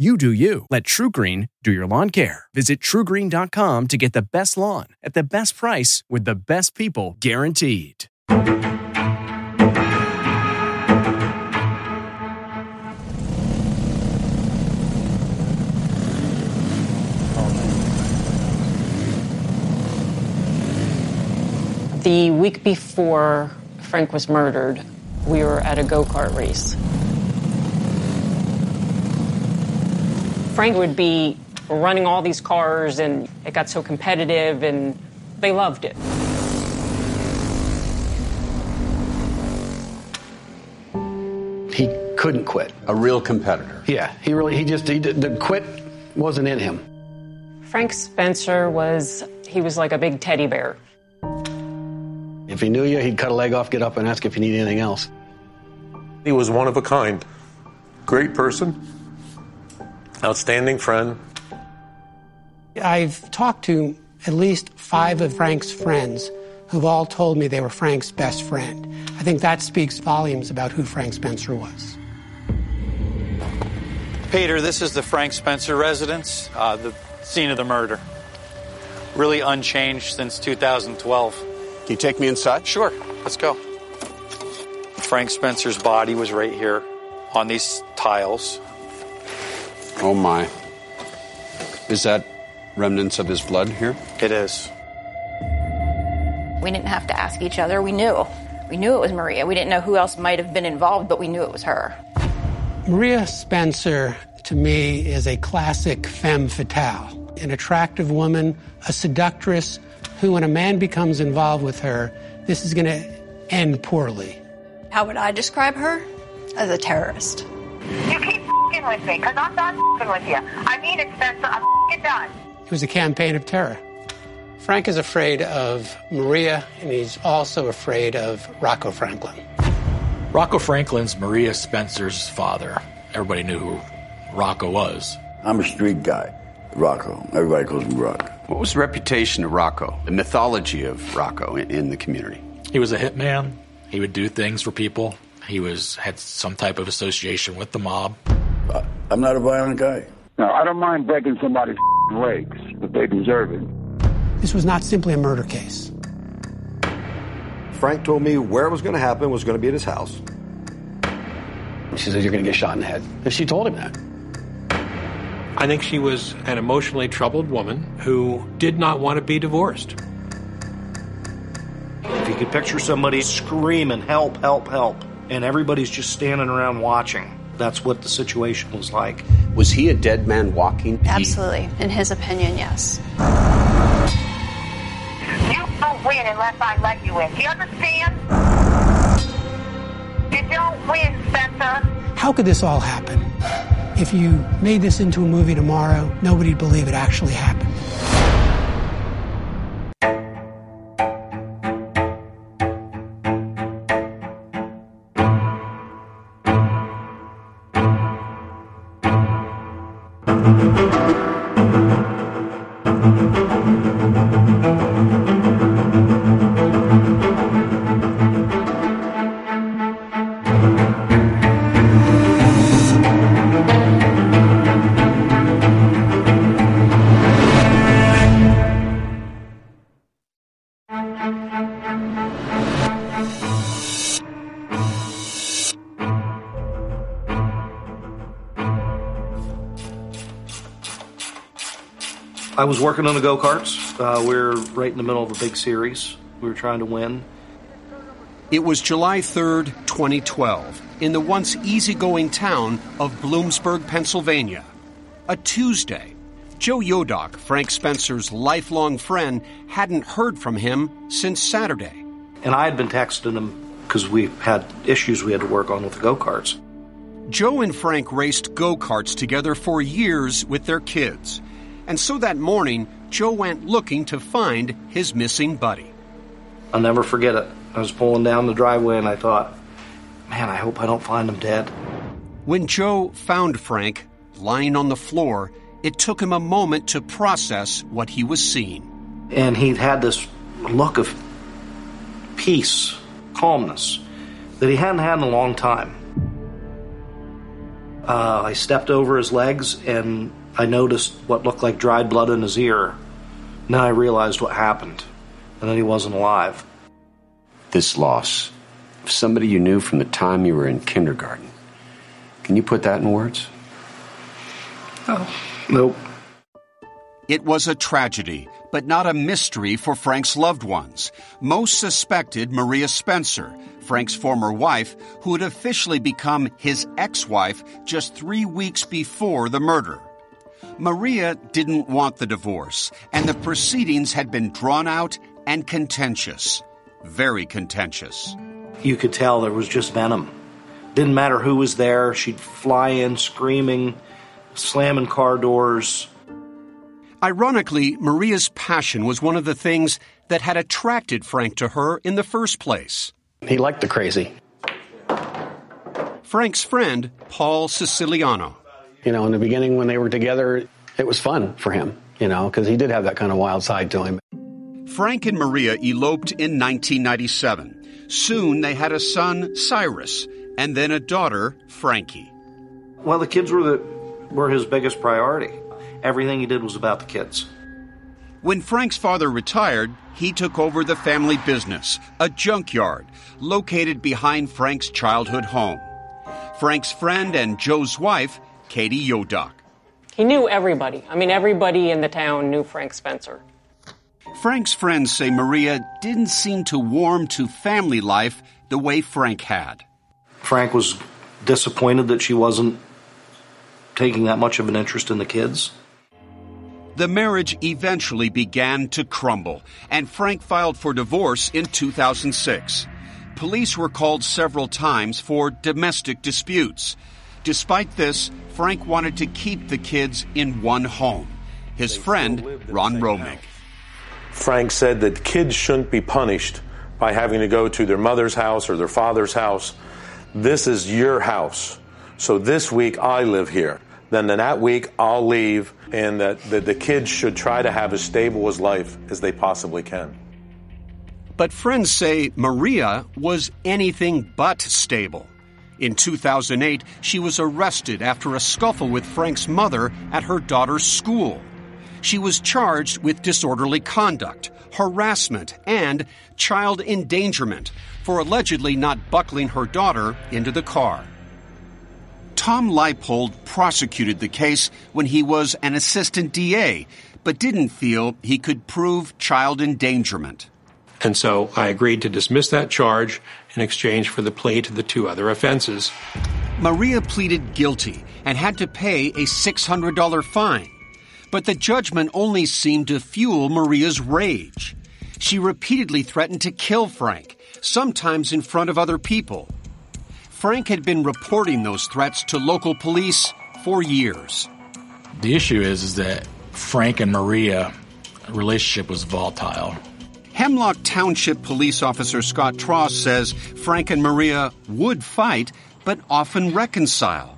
You do you. Let TruGreen do your lawn care. Visit trugreen.com to get the best lawn at the best price with the best people guaranteed. The week before Frank was murdered, we were at a go kart race. Frank would be running all these cars, and it got so competitive, and they loved it. He couldn't quit. A real competitor. Yeah, he really, he just, he did, the quit wasn't in him. Frank Spencer was, he was like a big teddy bear. If he knew you, he'd cut a leg off, get up, and ask if you need anything else. He was one of a kind. Great person, outstanding friend. I've talked to at least five of Frank's friends who've all told me they were Frank's best friend. I think that speaks volumes about who Frank Spencer was. Peter, this is the Frank Spencer residence, uh, the scene of the murder. Really unchanged since 2012. Can you take me inside? Sure, let's go. Frank Spencer's body was right here on these tiles. Oh my. Is that remnants of his blood here? It is. We didn't have to ask each other. We knew. We knew it was Maria. We didn't know who else might have been involved, but we knew it was her. Maria Spencer, to me, is a classic femme fatale, an attractive woman, a seductress who, when a man becomes involved with her, this is going to end poorly. How would I describe her? As a terrorist. You keep fing with me, because I'm done fing with you. I mean it, Spencer. I'm fing done. It was a campaign of terror. Frank is afraid of Maria, and he's also afraid of Rocco Franklin. Rocco Franklin's Maria Spencer's father. Everybody knew who Rocco was. I'm a street guy. Rocco. Everybody calls me Rocco. What was the reputation of Rocco, the mythology of Rocco in, in the community? He was a hitman. He would do things for people. He was had some type of association with the mob. I, I'm not a violent guy. No, I don't mind breaking somebody's legs, but they deserve it. This was not simply a murder case. Frank told me where it was going to happen was going to be at his house. She said, You're going to get shot in the head. And she told him that. I think she was an emotionally troubled woman who did not want to be divorced. If you could picture somebody screaming, help, help, help, and everybody's just standing around watching, that's what the situation was like. Was he a dead man walking? Absolutely. In his opinion, yes. You don't win unless I let you in. Do you understand? You don't win, Spencer. How could this all happen? If you made this into a movie tomorrow, nobody'd believe it actually happened. Was working on the go karts. Uh, we are right in the middle of a big series. We were trying to win. It was July 3rd, 2012, in the once easygoing town of Bloomsburg, Pennsylvania. A Tuesday. Joe Yodock, Frank Spencer's lifelong friend, hadn't heard from him since Saturday. And I had been texting him because we had issues we had to work on with the go karts. Joe and Frank raced go karts together for years with their kids. And so that morning, Joe went looking to find his missing buddy. I'll never forget it. I was pulling down the driveway and I thought, man, I hope I don't find him dead. When Joe found Frank lying on the floor, it took him a moment to process what he was seeing. And he'd had this look of peace, calmness that he hadn't had in a long time. Uh, I stepped over his legs and I noticed what looked like dried blood in his ear. Then I realized what happened, and then he wasn't alive. This loss of somebody you knew from the time you were in kindergarten. Can you put that in words? Oh, nope. It was a tragedy, but not a mystery for Frank's loved ones. Most suspected Maria Spencer, Frank's former wife, who had officially become his ex wife just three weeks before the murder. Maria didn't want the divorce, and the proceedings had been drawn out and contentious. Very contentious. You could tell there was just venom. Didn't matter who was there, she'd fly in screaming, slamming car doors. Ironically, Maria's passion was one of the things that had attracted Frank to her in the first place. He liked the crazy. Frank's friend, Paul Siciliano. You know, in the beginning when they were together, it was fun for him, you know, because he did have that kind of wild side to him. Frank and Maria eloped in 1997. Soon they had a son, Cyrus, and then a daughter, Frankie. Well, the kids were the were his biggest priority. Everything he did was about the kids. When Frank's father retired, he took over the family business, a junkyard, located behind Frank's childhood home. Frank's friend and Joe's wife Katie Yodock. He knew everybody. I mean, everybody in the town knew Frank Spencer. Frank's friends say Maria didn't seem to warm to family life the way Frank had. Frank was disappointed that she wasn't taking that much of an interest in the kids. The marriage eventually began to crumble, and Frank filed for divorce in 2006. Police were called several times for domestic disputes. Despite this, Frank wanted to keep the kids in one home. His friend, Ron Romick. Frank said that kids shouldn't be punished by having to go to their mother's house or their father's house. This is your house. So this week I live here. Then the that week I'll leave, and that, that the kids should try to have as stable as life as they possibly can. But friends say Maria was anything but stable. In 2008, she was arrested after a scuffle with Frank's mother at her daughter's school. She was charged with disorderly conduct, harassment, and child endangerment for allegedly not buckling her daughter into the car. Tom Leipold prosecuted the case when he was an assistant DA, but didn't feel he could prove child endangerment. And so I agreed to dismiss that charge in exchange for the plea to the two other offenses. Maria pleaded guilty and had to pay a $600 fine. But the judgment only seemed to fuel Maria's rage. She repeatedly threatened to kill Frank, sometimes in front of other people. Frank had been reporting those threats to local police for years. The issue is, is that Frank and Maria relationship was volatile. Hemlock Township police officer Scott Tross says Frank and Maria would fight, but often reconcile.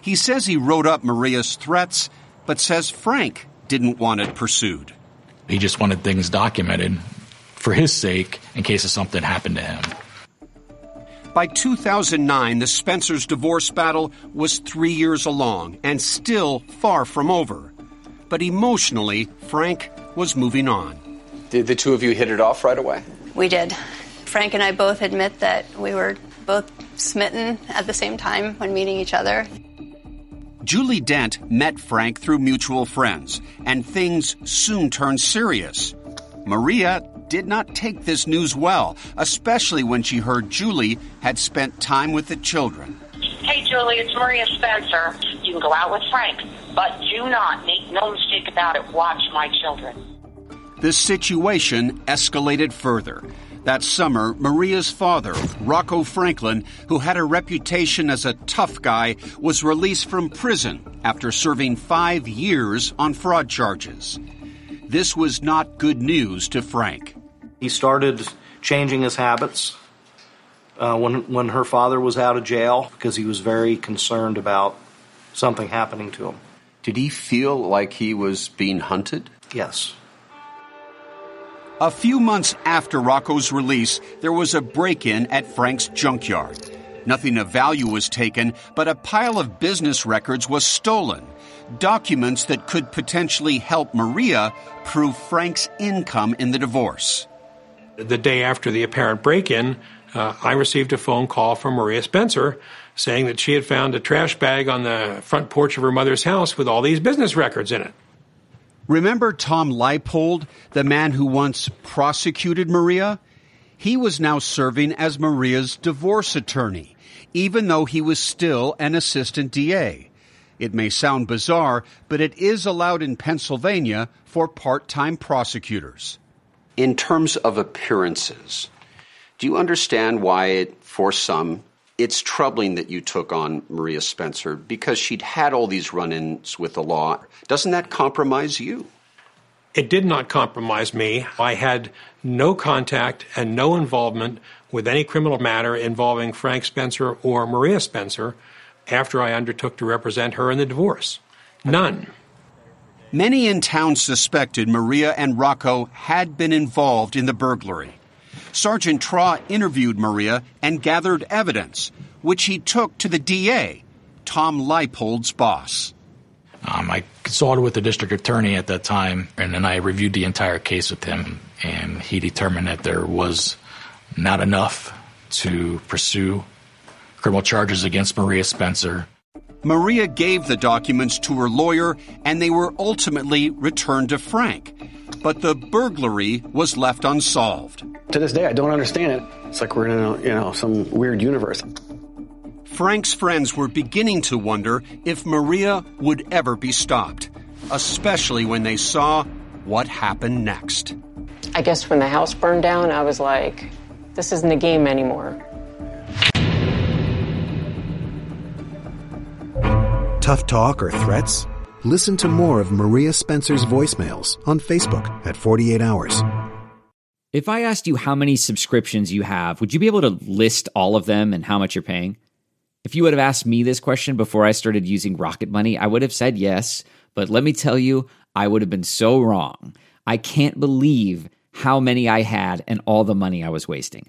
He says he wrote up Maria's threats, but says Frank didn't want it pursued. He just wanted things documented for his sake in case of something happened to him. By 2009, the Spencers' divorce battle was three years along and still far from over. But emotionally, Frank was moving on. Did the two of you hit it off right away? We did. Frank and I both admit that we were both smitten at the same time when meeting each other. Julie Dent met Frank through mutual friends, and things soon turned serious. Maria did not take this news well, especially when she heard Julie had spent time with the children. Hey, Julie, it's Maria Spencer. You can go out with Frank, but do not, make no mistake about it, watch my children. The situation escalated further. That summer, Maria's father, Rocco Franklin, who had a reputation as a tough guy, was released from prison after serving five years on fraud charges. This was not good news to Frank. He started changing his habits uh, when when her father was out of jail because he was very concerned about something happening to him. Did he feel like he was being hunted? Yes. A few months after Rocco's release, there was a break in at Frank's junkyard. Nothing of value was taken, but a pile of business records was stolen. Documents that could potentially help Maria prove Frank's income in the divorce. The day after the apparent break in, uh, I received a phone call from Maria Spencer saying that she had found a trash bag on the front porch of her mother's house with all these business records in it. Remember Tom Leipold, the man who once prosecuted Maria? He was now serving as Maria's divorce attorney, even though he was still an assistant DA. It may sound bizarre, but it is allowed in Pennsylvania for part time prosecutors. In terms of appearances, do you understand why it, for some, it's troubling that you took on Maria Spencer because she'd had all these run ins with the law. Doesn't that compromise you? It did not compromise me. I had no contact and no involvement with any criminal matter involving Frank Spencer or Maria Spencer after I undertook to represent her in the divorce. None. Many in town suspected Maria and Rocco had been involved in the burglary. Sergeant Traw interviewed Maria and gathered evidence, which he took to the DA, Tom Leipold's boss. Um, I consulted with the district attorney at that time, and then I reviewed the entire case with him, and he determined that there was not enough to pursue criminal charges against Maria Spencer. Maria gave the documents to her lawyer, and they were ultimately returned to Frank. But the burglary was left unsolved. To this day, I don't understand it. It's like we're in a, you know some weird universe. Frank's friends were beginning to wonder if Maria would ever be stopped, especially when they saw what happened next. I guess when the house burned down, I was like, this isn't a game anymore. Tough talk or threats? Listen to more of Maria Spencer's voicemails on Facebook at 48 Hours. If I asked you how many subscriptions you have, would you be able to list all of them and how much you're paying? If you would have asked me this question before I started using Rocket Money, I would have said yes. But let me tell you, I would have been so wrong. I can't believe how many I had and all the money I was wasting.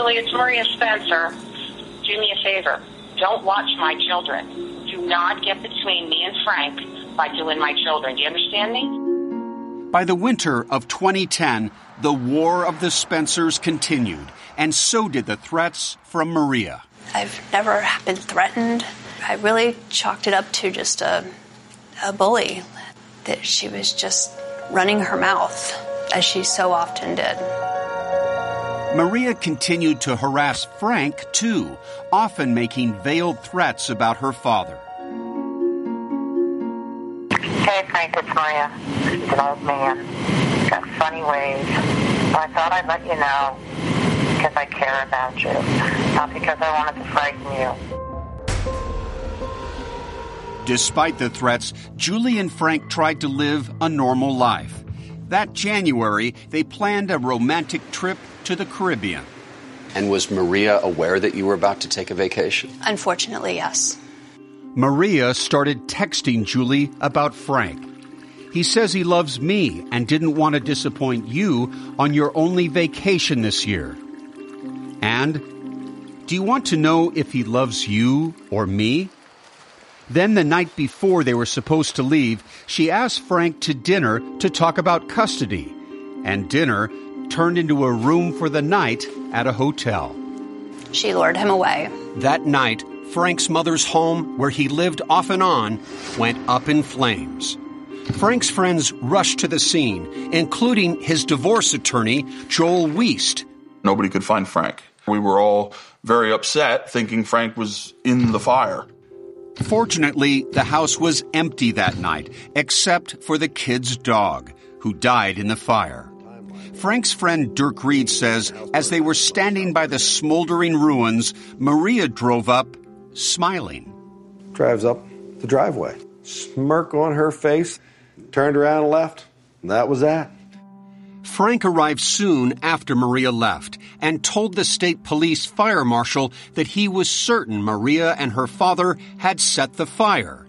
Julie, it's Maria Spencer. Do me a favor. Don't watch my children. Do not get between me and Frank by doing my children. Do you understand me? By the winter of 2010, the war of the Spencers continued, and so did the threats from Maria. I've never been threatened. I really chalked it up to just a, a bully, that she was just running her mouth, as she so often did. Maria continued to harass Frank, too, often making veiled threats about her father. Hey, Frank, it's Maria. He's an old man. Got funny ways. But I thought I'd let you know because I care about you, not because I wanted to frighten you. Despite the threats, Julie and Frank tried to live a normal life. That January, they planned a romantic trip to the Caribbean. And was Maria aware that you were about to take a vacation? Unfortunately, yes. Maria started texting Julie about Frank. He says he loves me and didn't want to disappoint you on your only vacation this year. And do you want to know if he loves you or me? Then, the night before they were supposed to leave, she asked Frank to dinner to talk about custody. And dinner turned into a room for the night at a hotel. She lured him away. That night, Frank's mother's home, where he lived off and on, went up in flames. Frank's friends rushed to the scene, including his divorce attorney, Joel Wiest. Nobody could find Frank. We were all very upset, thinking Frank was in the fire. Fortunately, the house was empty that night, except for the kid's dog, who died in the fire. Frank's friend Dirk Reed says as they were standing by the smoldering ruins, Maria drove up, smiling. Drives up the driveway, smirk on her face, turned around and left. And that was that. Frank arrived soon after Maria left and told the state police fire marshal that he was certain Maria and her father had set the fire.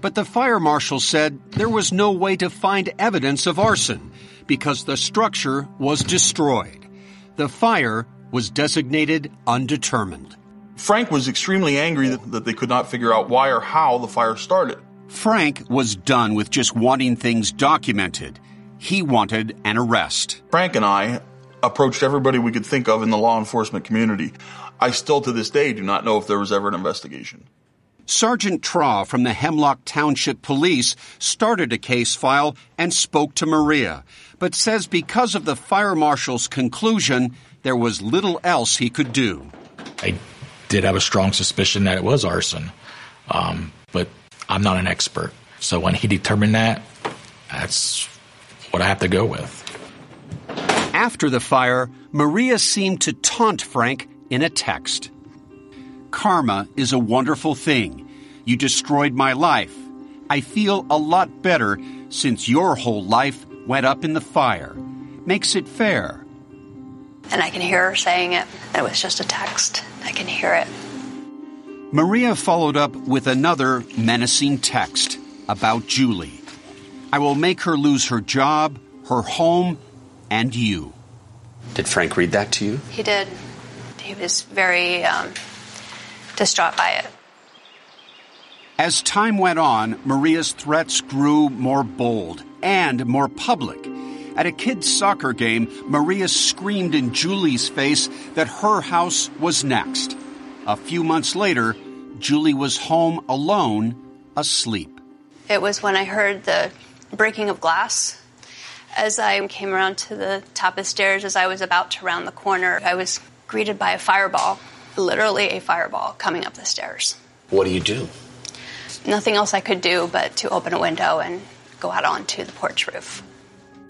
But the fire marshal said there was no way to find evidence of arson because the structure was destroyed. The fire was designated undetermined. Frank was extremely angry that, that they could not figure out why or how the fire started. Frank was done with just wanting things documented. He wanted an arrest. Frank and I approached everybody we could think of in the law enforcement community. I still to this day do not know if there was ever an investigation. Sergeant Traw from the Hemlock Township Police started a case file and spoke to Maria, but says because of the fire marshal's conclusion, there was little else he could do. I did have a strong suspicion that it was arson, um, but I'm not an expert. So when he determined that, that's what I have to go with. After the fire, Maria seemed to taunt Frank in a text. Karma is a wonderful thing. You destroyed my life. I feel a lot better since your whole life went up in the fire. Makes it fair. And I can hear her saying it. It was just a text. I can hear it. Maria followed up with another menacing text about Julie. I will make her lose her job, her home, and you. Did Frank read that to you? He did. He was very um, distraught by it. As time went on, Maria's threats grew more bold and more public. At a kid's soccer game, Maria screamed in Julie's face that her house was next. A few months later, Julie was home alone, asleep. It was when I heard the breaking of glass. As I came around to the top of the stairs, as I was about to round the corner, I was greeted by a fireball, literally a fireball, coming up the stairs. What do you do? Nothing else I could do but to open a window and go out onto the porch roof.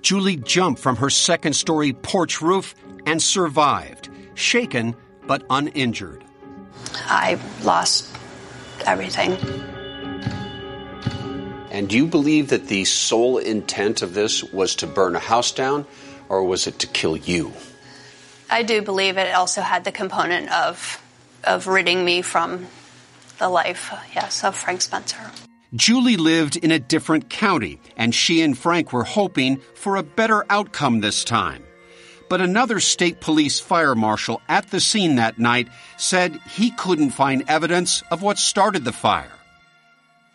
Julie jumped from her second story porch roof and survived, shaken but uninjured. I lost everything. And do you believe that the sole intent of this was to burn a house down, or was it to kill you? I do believe it also had the component of of ridding me from the life, yes, of Frank Spencer. Julie lived in a different county, and she and Frank were hoping for a better outcome this time. But another state police fire marshal at the scene that night said he couldn't find evidence of what started the fire.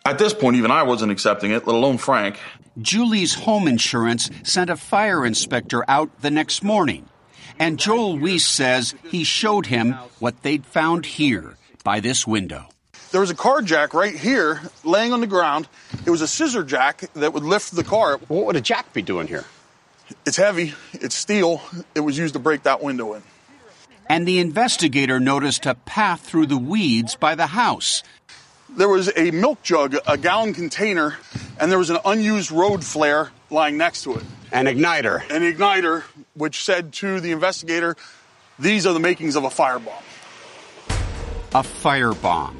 At this point, even I wasn't accepting it, let alone Frank. Julie's home insurance sent a fire inspector out the next morning. And Joel Wiest says he showed him what they'd found here by this window. There was a car jack right here laying on the ground. It was a scissor jack that would lift the car. What would a jack be doing here? It's heavy, it's steel. It was used to break that window in. And the investigator noticed a path through the weeds by the house. There was a milk jug, a gallon container, and there was an unused road flare lying next to it. An igniter. An igniter, which said to the investigator, These are the makings of a firebomb. A firebomb.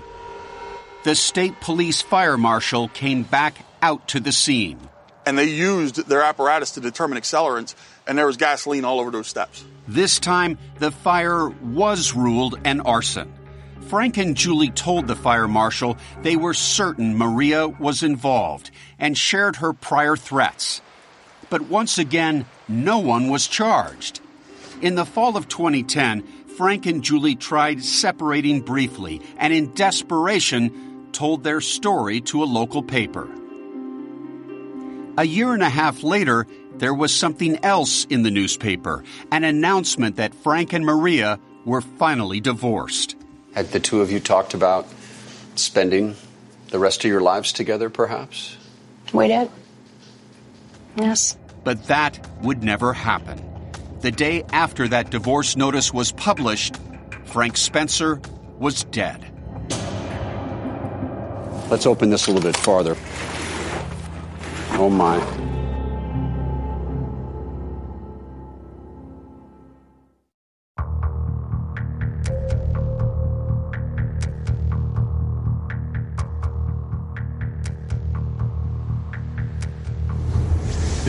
The state police fire marshal came back out to the scene. And they used their apparatus to determine accelerants, and there was gasoline all over those steps. This time, the fire was ruled an arson. Frank and Julie told the fire marshal they were certain Maria was involved and shared her prior threats. But once again, no one was charged. In the fall of 2010, Frank and Julie tried separating briefly and, in desperation, told their story to a local paper. A year and a half later, there was something else in the newspaper an announcement that Frank and Maria were finally divorced. Had the two of you talked about spending the rest of your lives together, perhaps? We did. Yes. But that would never happen. The day after that divorce notice was published, Frank Spencer was dead. Let's open this a little bit farther. Oh my.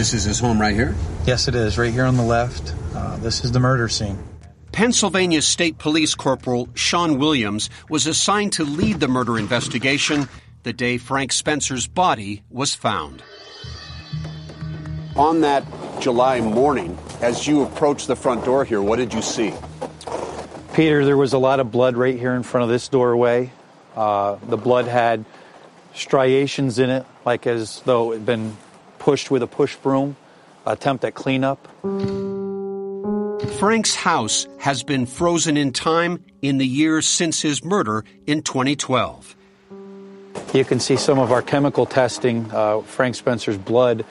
This is his home right here? Yes, it is. Right here on the left. Uh, this is the murder scene. Pennsylvania State Police Corporal Sean Williams was assigned to lead the murder investigation the day Frank Spencer's body was found. On that July morning, as you approached the front door here, what did you see? Peter, there was a lot of blood right here in front of this doorway. Uh, the blood had striations in it, like as though it had been pushed with a push broom, attempt at cleanup. Frank's house has been frozen in time in the years since his murder in 2012. You can see some of our chemical testing, uh, Frank Spencer's blood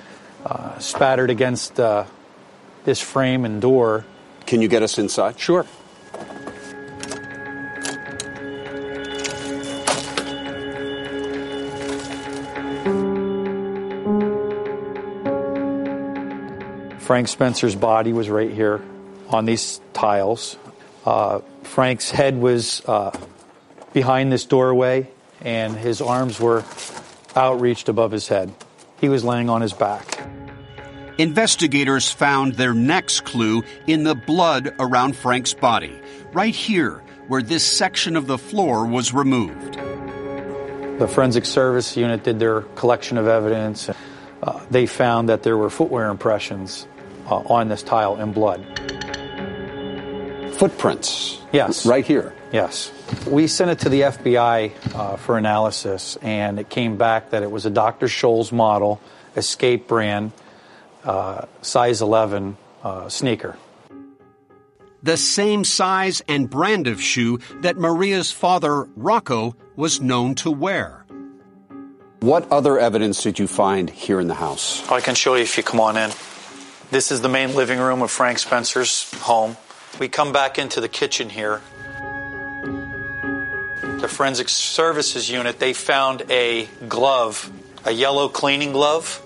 uh, spattered against uh, this frame and door. Can you get us inside? Sure. Frank Spencer's body was right here on these tiles. Uh, Frank's head was uh, behind this doorway, and his arms were outreached above his head. He was laying on his back. Investigators found their next clue in the blood around Frank's body, right here, where this section of the floor was removed. The forensic service unit did their collection of evidence. Uh, they found that there were footwear impressions on this tile in blood. Footprints? Yes. Right here? Yes. We sent it to the FBI uh, for analysis, and it came back that it was a Dr. Scholl's model, escape brand, uh, size 11 uh, sneaker. The same size and brand of shoe that Maria's father, Rocco, was known to wear. What other evidence did you find here in the house? I can show you if you come on in. This is the main living room of Frank Spencer's home. We come back into the kitchen here. The forensic services unit, they found a glove, a yellow cleaning glove,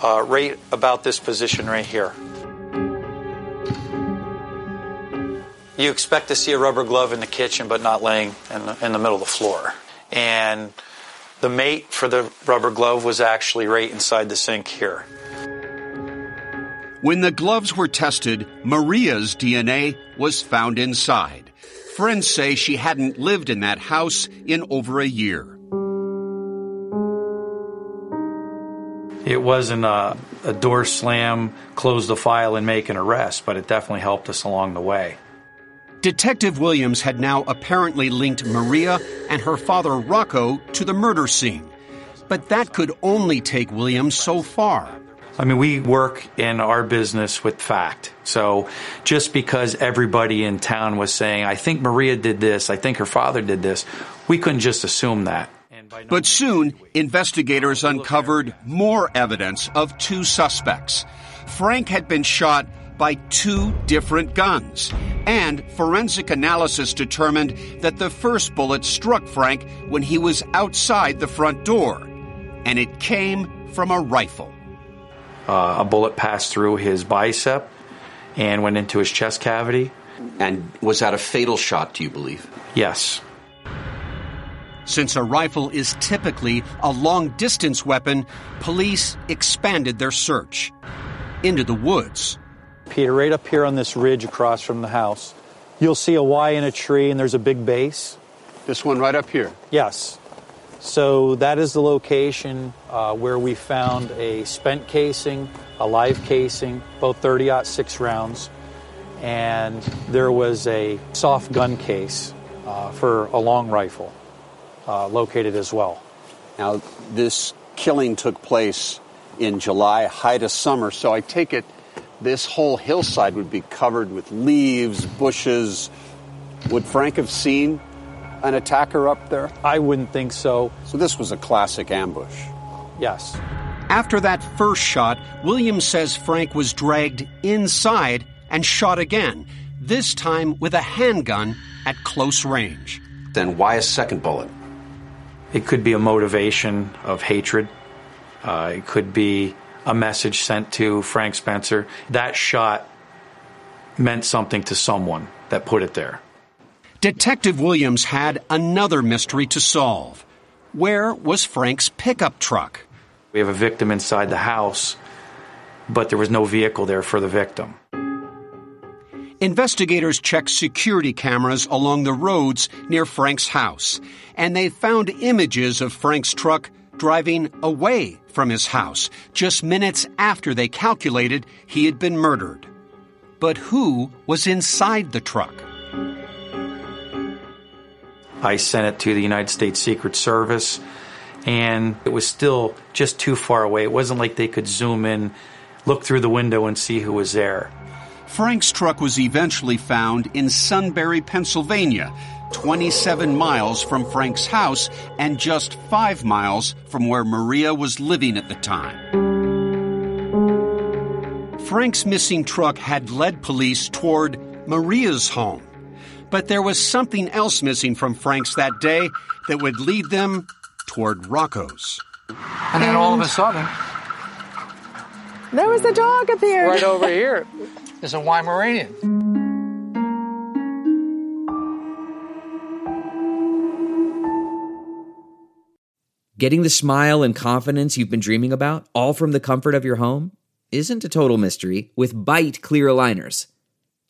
uh, right about this position right here. You expect to see a rubber glove in the kitchen, but not laying in the, in the middle of the floor. And the mate for the rubber glove was actually right inside the sink here. When the gloves were tested, Maria's DNA was found inside. Friends say she hadn't lived in that house in over a year. It wasn't a, a door slam, close the file, and make an arrest, but it definitely helped us along the way. Detective Williams had now apparently linked Maria and her father Rocco to the murder scene. But that could only take Williams so far. I mean, we work in our business with fact. So just because everybody in town was saying, I think Maria did this, I think her father did this, we couldn't just assume that. But soon, investigators uncovered more evidence of two suspects. Frank had been shot by two different guns, and forensic analysis determined that the first bullet struck Frank when he was outside the front door, and it came from a rifle. Uh, a bullet passed through his bicep and went into his chest cavity. And was that a fatal shot, do you believe? Yes. Since a rifle is typically a long distance weapon, police expanded their search into the woods. Peter, right up here on this ridge across from the house, you'll see a Y in a tree and there's a big base. This one right up here? Yes. So that is the location uh, where we found a spent casing, a live casing, both 30 6 rounds, and there was a soft gun case uh, for a long rifle uh, located as well. Now, this killing took place in July, height of summer, so I take it this whole hillside would be covered with leaves, bushes. Would Frank have seen an attacker up there? I wouldn't think so. So this was a classic ambush. Yes. After that first shot, Williams says Frank was dragged inside and shot again, this time with a handgun at close range. Then why a second bullet? It could be a motivation of hatred. Uh, it could be a message sent to Frank Spencer. That shot meant something to someone that put it there. Detective Williams had another mystery to solve. Where was Frank's pickup truck? We have a victim inside the house, but there was no vehicle there for the victim. Investigators checked security cameras along the roads near Frank's house, and they found images of Frank's truck driving away from his house just minutes after they calculated he had been murdered. But who was inside the truck? I sent it to the United States Secret Service, and it was still just too far away. It wasn't like they could zoom in, look through the window, and see who was there. Frank's truck was eventually found in Sunbury, Pennsylvania, 27 miles from Frank's house and just five miles from where Maria was living at the time. Frank's missing truck had led police toward Maria's home. But there was something else missing from Frank's that day that would lead them toward Rocco's. And then all of a sudden, there was a dog appeared. Right over here is a Weimaraner. Getting the smile and confidence you've been dreaming about, all from the comfort of your home, isn't a total mystery with Byte clear aligners.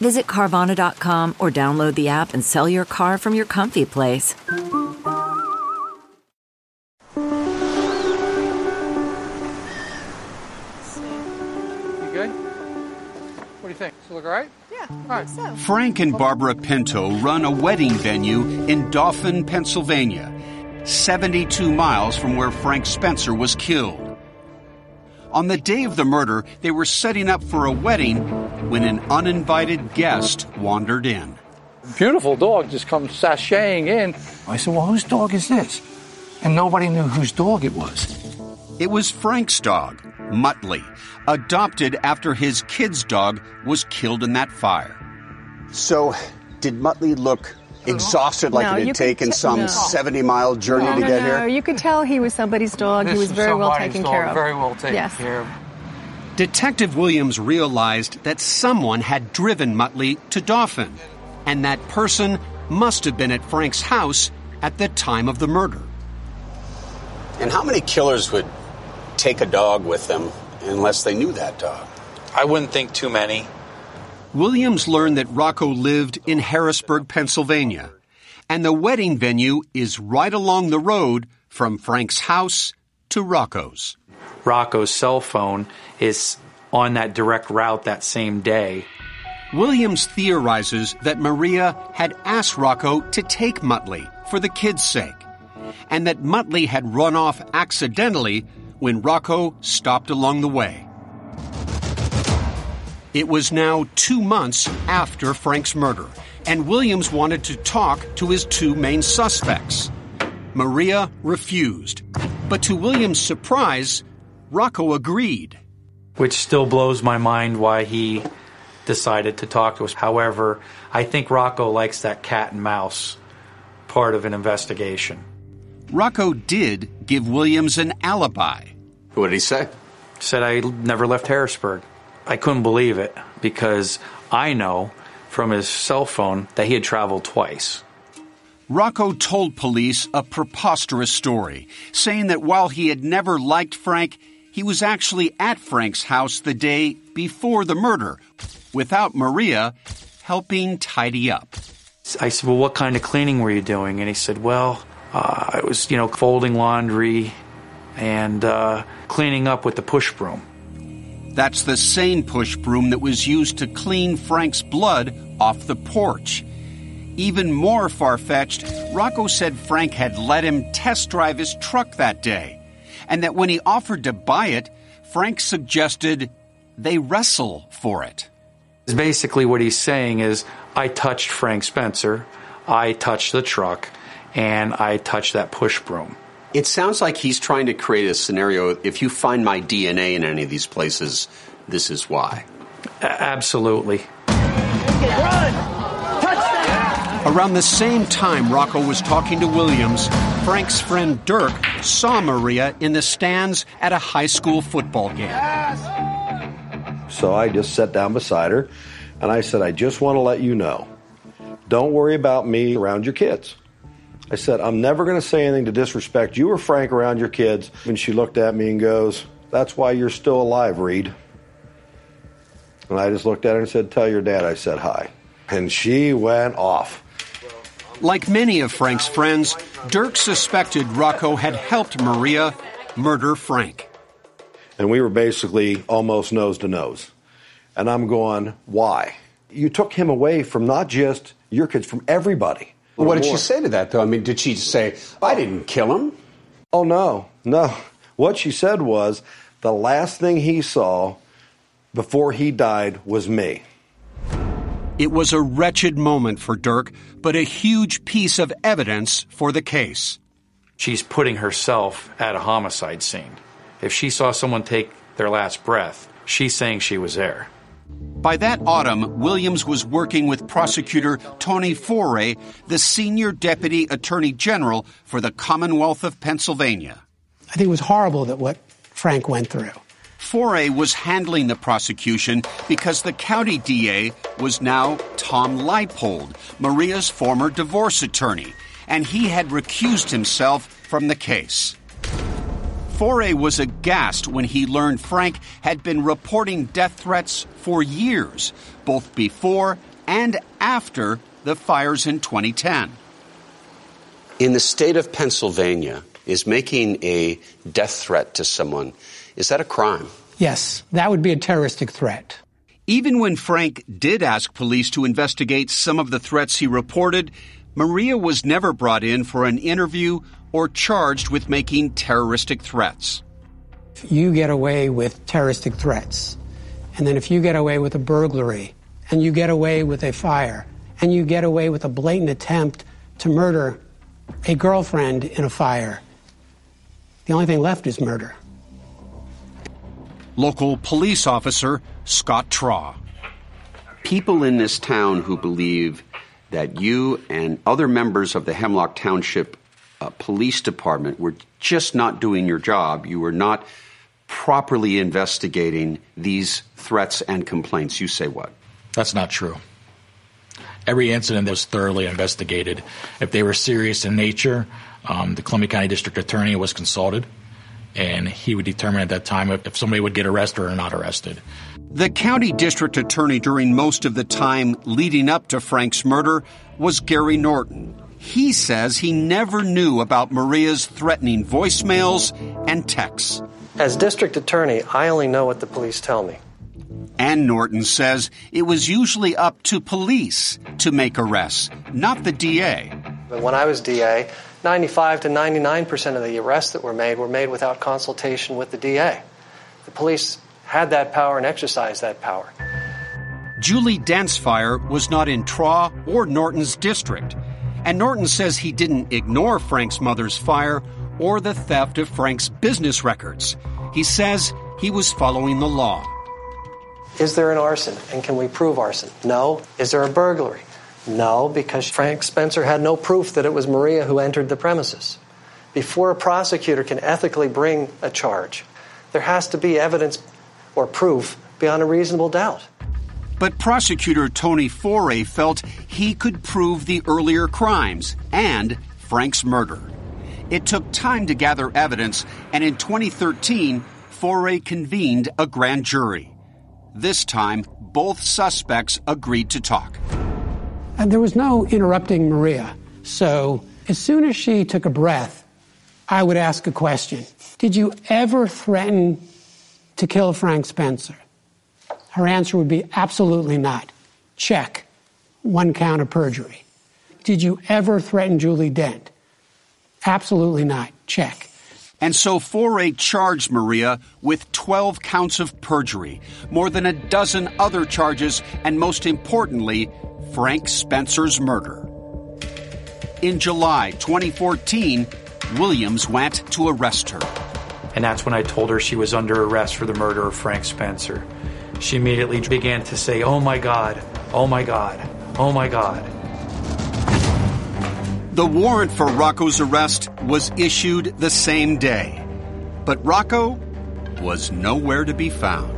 Visit Carvana.com or download the app and sell your car from your comfy place. You good? What do you think? Does it look all right? Yeah, all right. So. Frank and Barbara Pinto run a wedding venue in Dauphin, Pennsylvania, 72 miles from where Frank Spencer was killed. On the day of the murder, they were setting up for a wedding when an uninvited guest wandered in. Beautiful dog just comes sashaying in. I said, Well, whose dog is this? And nobody knew whose dog it was. It was Frank's dog, Muttley, adopted after his kid's dog was killed in that fire. So, did Muttley look exhausted like No, it had taken t- some no. 70 mile journey no, to no, get no. here? You could tell he was somebody's dog. he was very well taken dog, care of. Very well taken yes. care of. Detective Williams realized that someone had driven Muttley to Dauphin, and that person must have been at Frank's house at the time of the murder. And how many killers would take a dog with them unless they knew that dog? I wouldn't think too many. Williams learned that Rocco lived in Harrisburg, Pennsylvania, and the wedding venue is right along the road from Frank's house to Rocco's. Rocco's cell phone is on that direct route that same day. Williams theorizes that Maria had asked Rocco to take Muttley for the kid's sake, and that Muttley had run off accidentally when Rocco stopped along the way. It was now two months after Frank's murder, and Williams wanted to talk to his two main suspects. Maria refused, but to Williams' surprise, Rocco agreed. which still blows my mind why he decided to talk to us. However, I think Rocco likes that cat and mouse part of an investigation. Rocco did give Williams an alibi. What did he say? Said I never left Harrisburg. I couldn't believe it because I know from his cell phone that he had traveled twice. Rocco told police a preposterous story, saying that while he had never liked Frank, he was actually at Frank's house the day before the murder, without Maria helping tidy up. I said, Well, what kind of cleaning were you doing? And he said, Well, uh, I was, you know, folding laundry and uh, cleaning up with the push broom. That's the same push broom that was used to clean Frank's blood off the porch. Even more far fetched, Rocco said Frank had let him test drive his truck that day, and that when he offered to buy it, Frank suggested they wrestle for it. Basically, what he's saying is, I touched Frank Spencer, I touched the truck, and I touched that push broom. It sounds like he's trying to create a scenario. If you find my DNA in any of these places, this is why. A- absolutely. Around the same time Rocco was talking to Williams, Frank's friend Dirk saw Maria in the stands at a high school football game. So I just sat down beside her and I said, I just want to let you know, don't worry about me around your kids. I said, I'm never going to say anything to disrespect you or Frank around your kids. And she looked at me and goes, That's why you're still alive, Reed. And I just looked at her and said, Tell your dad I said hi. And she went off. Like many of Frank's friends, Dirk suspected Rocco had helped Maria murder Frank. And we were basically almost nose to nose. And I'm going, Why? You took him away from not just your kids, from everybody. What did she say to that, though? I mean, did she say, I didn't kill him? Oh, no, no. What she said was the last thing he saw before he died was me. It was a wretched moment for Dirk, but a huge piece of evidence for the case. She's putting herself at a homicide scene. If she saw someone take their last breath, she's saying she was there. By that autumn, Williams was working with prosecutor Tony Forray, the senior deputy attorney general for the Commonwealth of Pennsylvania. I think it was horrible that what Frank went through. Forray was handling the prosecution because the county DA was now Tom Leipold, Maria's former divorce attorney, and he had recused himself from the case. Forray was aghast when he learned Frank had been reporting death threats for years, both before and after the fires in 2010. In the state of Pennsylvania, is making a death threat to someone, is that a crime? Yes, that would be a terroristic threat. Even when Frank did ask police to investigate some of the threats he reported, Maria was never brought in for an interview or charged with making terroristic threats. If you get away with terroristic threats And then if you get away with a burglary, and you get away with a fire, and you get away with a blatant attempt to murder a girlfriend in a fire, the only thing left is murder. Local police officer Scott Traw. People in this town who believe that you and other members of the Hemlock Township uh, Police Department were just not doing your job. You were not properly investigating these threats and complaints. You say what? That's not true. Every incident was thoroughly investigated. If they were serious in nature, um, the Columbia County District Attorney was consulted, and he would determine at that time if, if somebody would get arrested or not arrested. The county district attorney during most of the time leading up to Frank's murder was Gary Norton. He says he never knew about Maria's threatening voicemails and texts. As district attorney, I only know what the police tell me. And Norton says it was usually up to police to make arrests, not the DA. But when I was DA, 95 to 99% of the arrests that were made were made without consultation with the DA. The police had that power and exercised that power. Julie Dent's fire was not in Traw or Norton's district. And Norton says he didn't ignore Frank's mother's fire or the theft of Frank's business records. He says he was following the law. Is there an arson? And can we prove arson? No. Is there a burglary? No, because Frank Spencer had no proof that it was Maria who entered the premises. Before a prosecutor can ethically bring a charge, there has to be evidence or proof beyond a reasonable doubt. But prosecutor Tony Forray felt he could prove the earlier crimes and Frank's murder. It took time to gather evidence, and in 2013, Forray convened a grand jury. This time, both suspects agreed to talk. And there was no interrupting Maria. So as soon as she took a breath, I would ask a question Did you ever threaten to kill Frank Spencer? Her answer would be absolutely not. Check. One count of perjury. Did you ever threaten Julie Dent? Absolutely not. Check. And so Forray charged Maria with 12 counts of perjury, more than a dozen other charges, and most importantly, Frank Spencer's murder. In July 2014, Williams went to arrest her. And that's when I told her she was under arrest for the murder of Frank Spencer. She immediately began to say, Oh my God, oh my God, oh my God. The warrant for Rocco's arrest was issued the same day. But Rocco was nowhere to be found.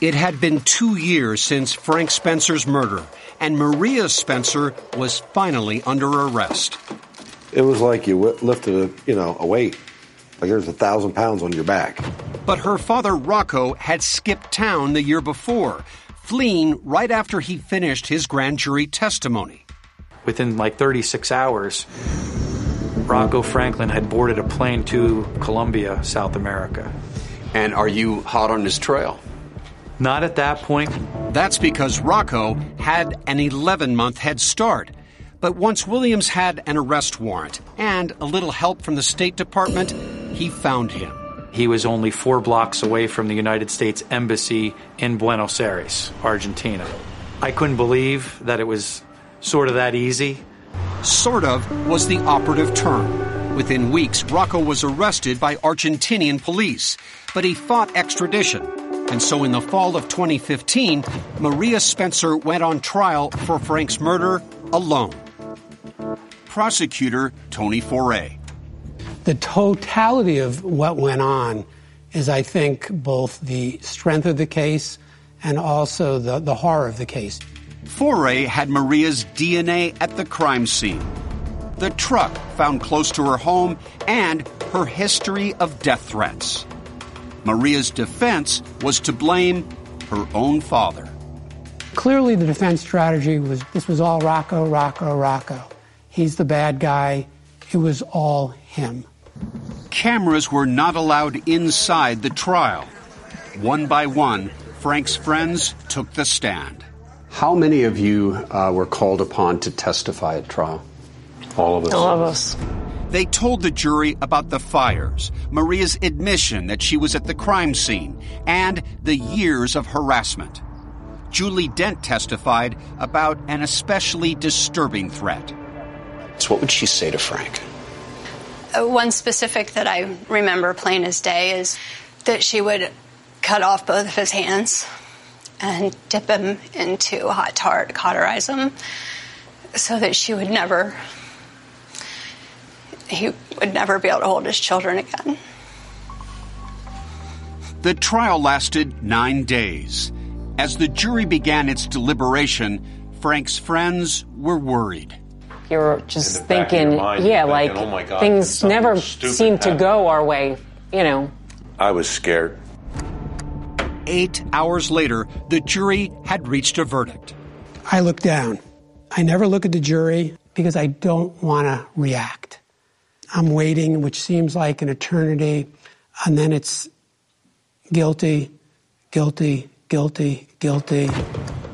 It had been two years since Frank Spencer's murder, and Maria Spencer was finally under arrest. It was like you lifted a, you know, a weight. Like there's a thousand pounds on your back. But her father, Rocco, had skipped town the year before, fleeing right after he finished his grand jury testimony. Within like 36 hours, Rocco Franklin had boarded a plane to Colombia, South America. And are you hot on his trail? Not at that point. That's because Rocco had an 11 month head start. But once Williams had an arrest warrant and a little help from the State Department, he found him. He was only four blocks away from the United States Embassy in Buenos Aires, Argentina. I couldn't believe that it was sort of that easy. Sort of was the operative term. Within weeks, Rocco was arrested by Argentinian police, but he fought extradition. And so in the fall of 2015, Maria Spencer went on trial for Frank's murder alone. Prosecutor Tony Forray. The totality of what went on is, I think, both the strength of the case and also the, the horror of the case. Forray had Maria's DNA at the crime scene, the truck found close to her home, and her history of death threats. Maria's defense was to blame her own father. Clearly, the defense strategy was this was all Rocco, Rocco, Rocco. He's the bad guy. It was all him. Cameras were not allowed inside the trial. One by one, Frank's friends took the stand. How many of you uh, were called upon to testify at trial? All of us. All of us. They told the jury about the fires, Maria's admission that she was at the crime scene, and the years of harassment. Julie Dent testified about an especially disturbing threat. So, what would she say to Frank? Uh, One specific that I remember plain as day is that she would cut off both of his hands and dip him into hot tar to cauterize him so that she would never, he would never be able to hold his children again. The trial lasted nine days. As the jury began its deliberation, Frank's friends were worried. You're just In the back of thinking, mind, yeah, you're like "Oh my God, things never seem to go our way, you know. I was scared. Eight hours later, the jury had reached a verdict. I look down. I never look at the jury because I don't want to react. I'm waiting, which seems like an eternity, and then it's guilty, guilty, guilty, guilty.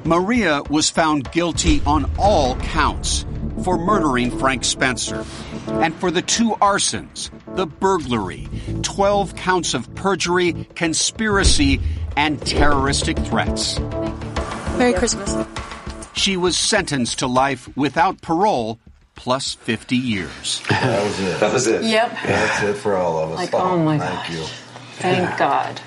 Maria was found guilty on all counts for murdering Frank Spencer and for the two arsons, the burglary, 12 counts of perjury, conspiracy, and terroristic threats. Merry Christmas. She was sentenced to life without parole plus 50 years. That was it. That was it. Yep. That's it for all of us. Like, oh my oh, thank gosh. you. Thank God.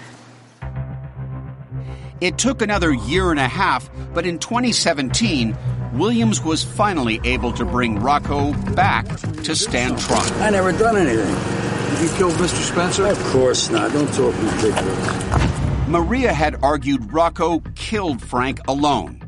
It took another year and a half, but in 2017, Williams was finally able to bring Rocco back to stand trial. I never done anything. Did you kill Mr. Spencer? Of course not. Don't talk ridiculous. Maria had argued Rocco killed Frank alone,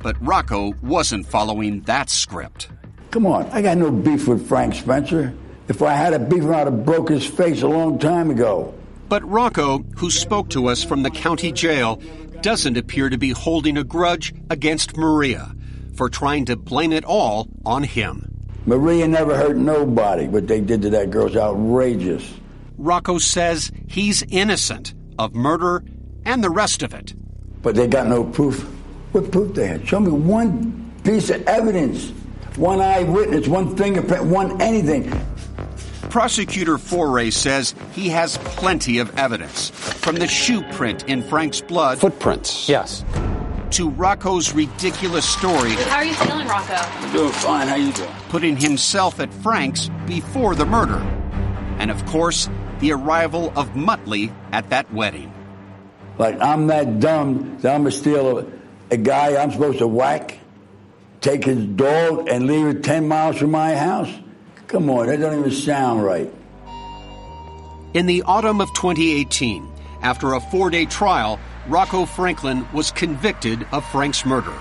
but Rocco wasn't following that script. Come on, I got no beef with Frank Spencer. If I had a beef, I'd have broke his face a long time ago. But Rocco, who spoke to us from the county jail, doesn't appear to be holding a grudge against Maria for trying to blame it all on him. Maria never hurt nobody. What they did to that girl's outrageous. Rocco says he's innocent of murder and the rest of it. But they got no proof. What proof they had? Show me one piece of evidence. One eyewitness, one fingerprint, one anything. Prosecutor Forray says he has plenty of evidence from the shoe print in Frank's blood. Footprints. Yes. To Rocco's ridiculous story, How are you feeling, Rocco? I'm doing fine. How you doing? putting himself at Frank's before the murder. And of course, the arrival of Muttley at that wedding. Like I'm that dumb that I'm gonna steal a, a guy I'm supposed to whack, take his dog, and leave it ten miles from my house. Come on, that don't even sound right. In the autumn of 2018, after a four day trial, Rocco Franklin was convicted of Frank's murder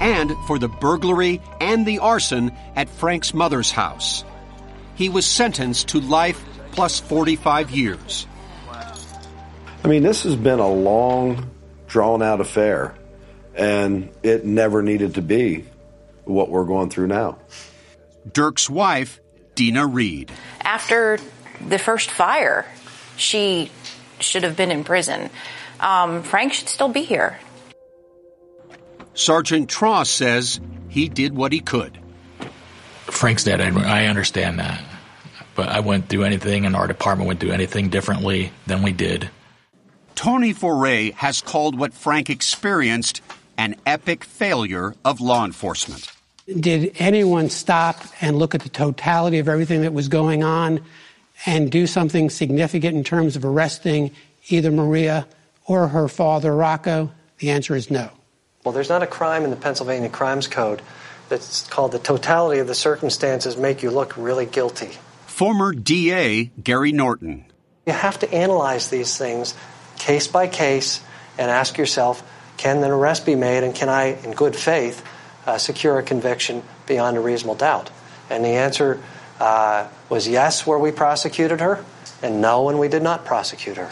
and for the burglary and the arson at Frank's mother's house. He was sentenced to life plus 45 years. I mean, this has been a long, drawn out affair, and it never needed to be what we're going through now. Dirk's wife, Dina Reed. After the first fire, she should have been in prison. Um, Frank should still be here. Sergeant Tross says he did what he could. Frank's dead. I I understand that. But I wouldn't do anything, and our department wouldn't do anything differently than we did. Tony Foray has called what Frank experienced an epic failure of law enforcement. Did anyone stop and look at the totality of everything that was going on and do something significant in terms of arresting either Maria or her father, Rocco? The answer is no. Well, there's not a crime in the Pennsylvania Crimes Code that's called the totality of the circumstances make you look really guilty. Former DA Gary Norton. You have to analyze these things case by case and ask yourself can an arrest be made and can I, in good faith, uh, secure a conviction beyond a reasonable doubt? And the answer uh, was yes, where we prosecuted her, and no, when we did not prosecute her.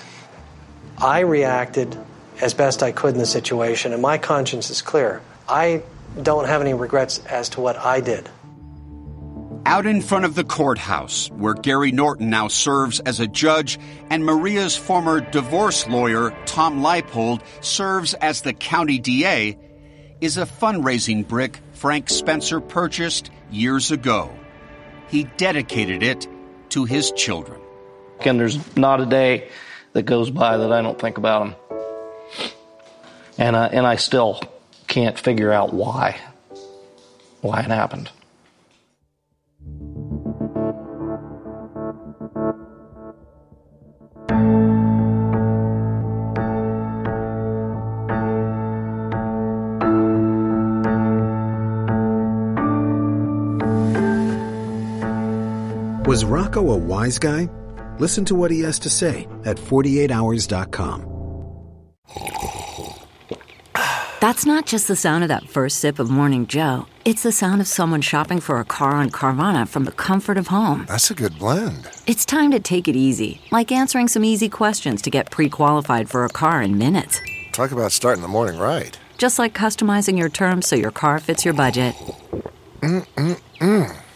I reacted as best I could in the situation, and my conscience is clear. I don't have any regrets as to what I did. Out in front of the courthouse, where Gary Norton now serves as a judge and Maria's former divorce lawyer, Tom Leipold, serves as the county DA, is a fundraising brick Frank Spencer purchased years ago. he dedicated it to his children. And there's not a day that goes by that I don't think about him. And I, and I still can't figure out why. Why it happened. Was Rocco a wise guy? Listen to what he has to say at 48hours.com. That's not just the sound of that first sip of Morning Joe. It's the sound of someone shopping for a car on Carvana from the comfort of home. That's a good blend. It's time to take it easy, like answering some easy questions to get pre qualified for a car in minutes. Talk about starting the morning right. Just like customizing your terms so your car fits your budget. Mm-mm-mm.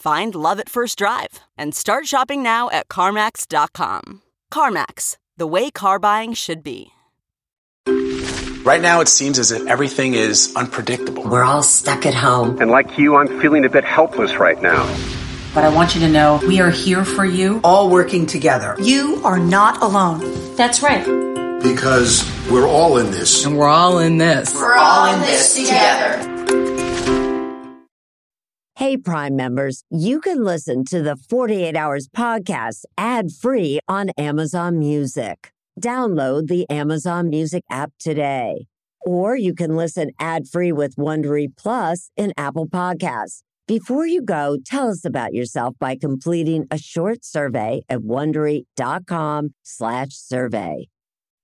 Find love at first drive and start shopping now at CarMax.com. CarMax, the way car buying should be. Right now, it seems as if everything is unpredictable. We're all stuck at home. And like you, I'm feeling a bit helpless right now. But I want you to know we are here for you, all working together. You are not alone. That's right. Because we're all in this. And we're all in this. We're all in this together. Hey, Prime members, you can listen to the 48 Hours podcast ad free on Amazon Music. Download the Amazon Music app today. Or you can listen ad free with Wondery Plus in Apple Podcasts. Before you go, tell us about yourself by completing a short survey at slash survey.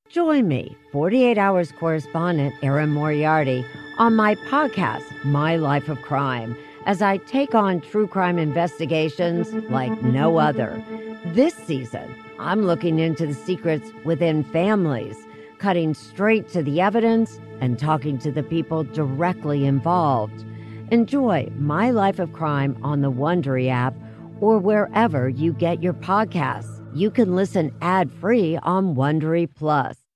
Join me, 48 Hours correspondent Erin Moriarty, on my podcast, My Life of Crime as I take on true crime investigations like no other. This season, I'm looking into the secrets within families, cutting straight to the evidence and talking to the people directly involved. Enjoy My Life of Crime on the Wondery app or wherever you get your podcasts. You can listen ad-free on Wondery Plus.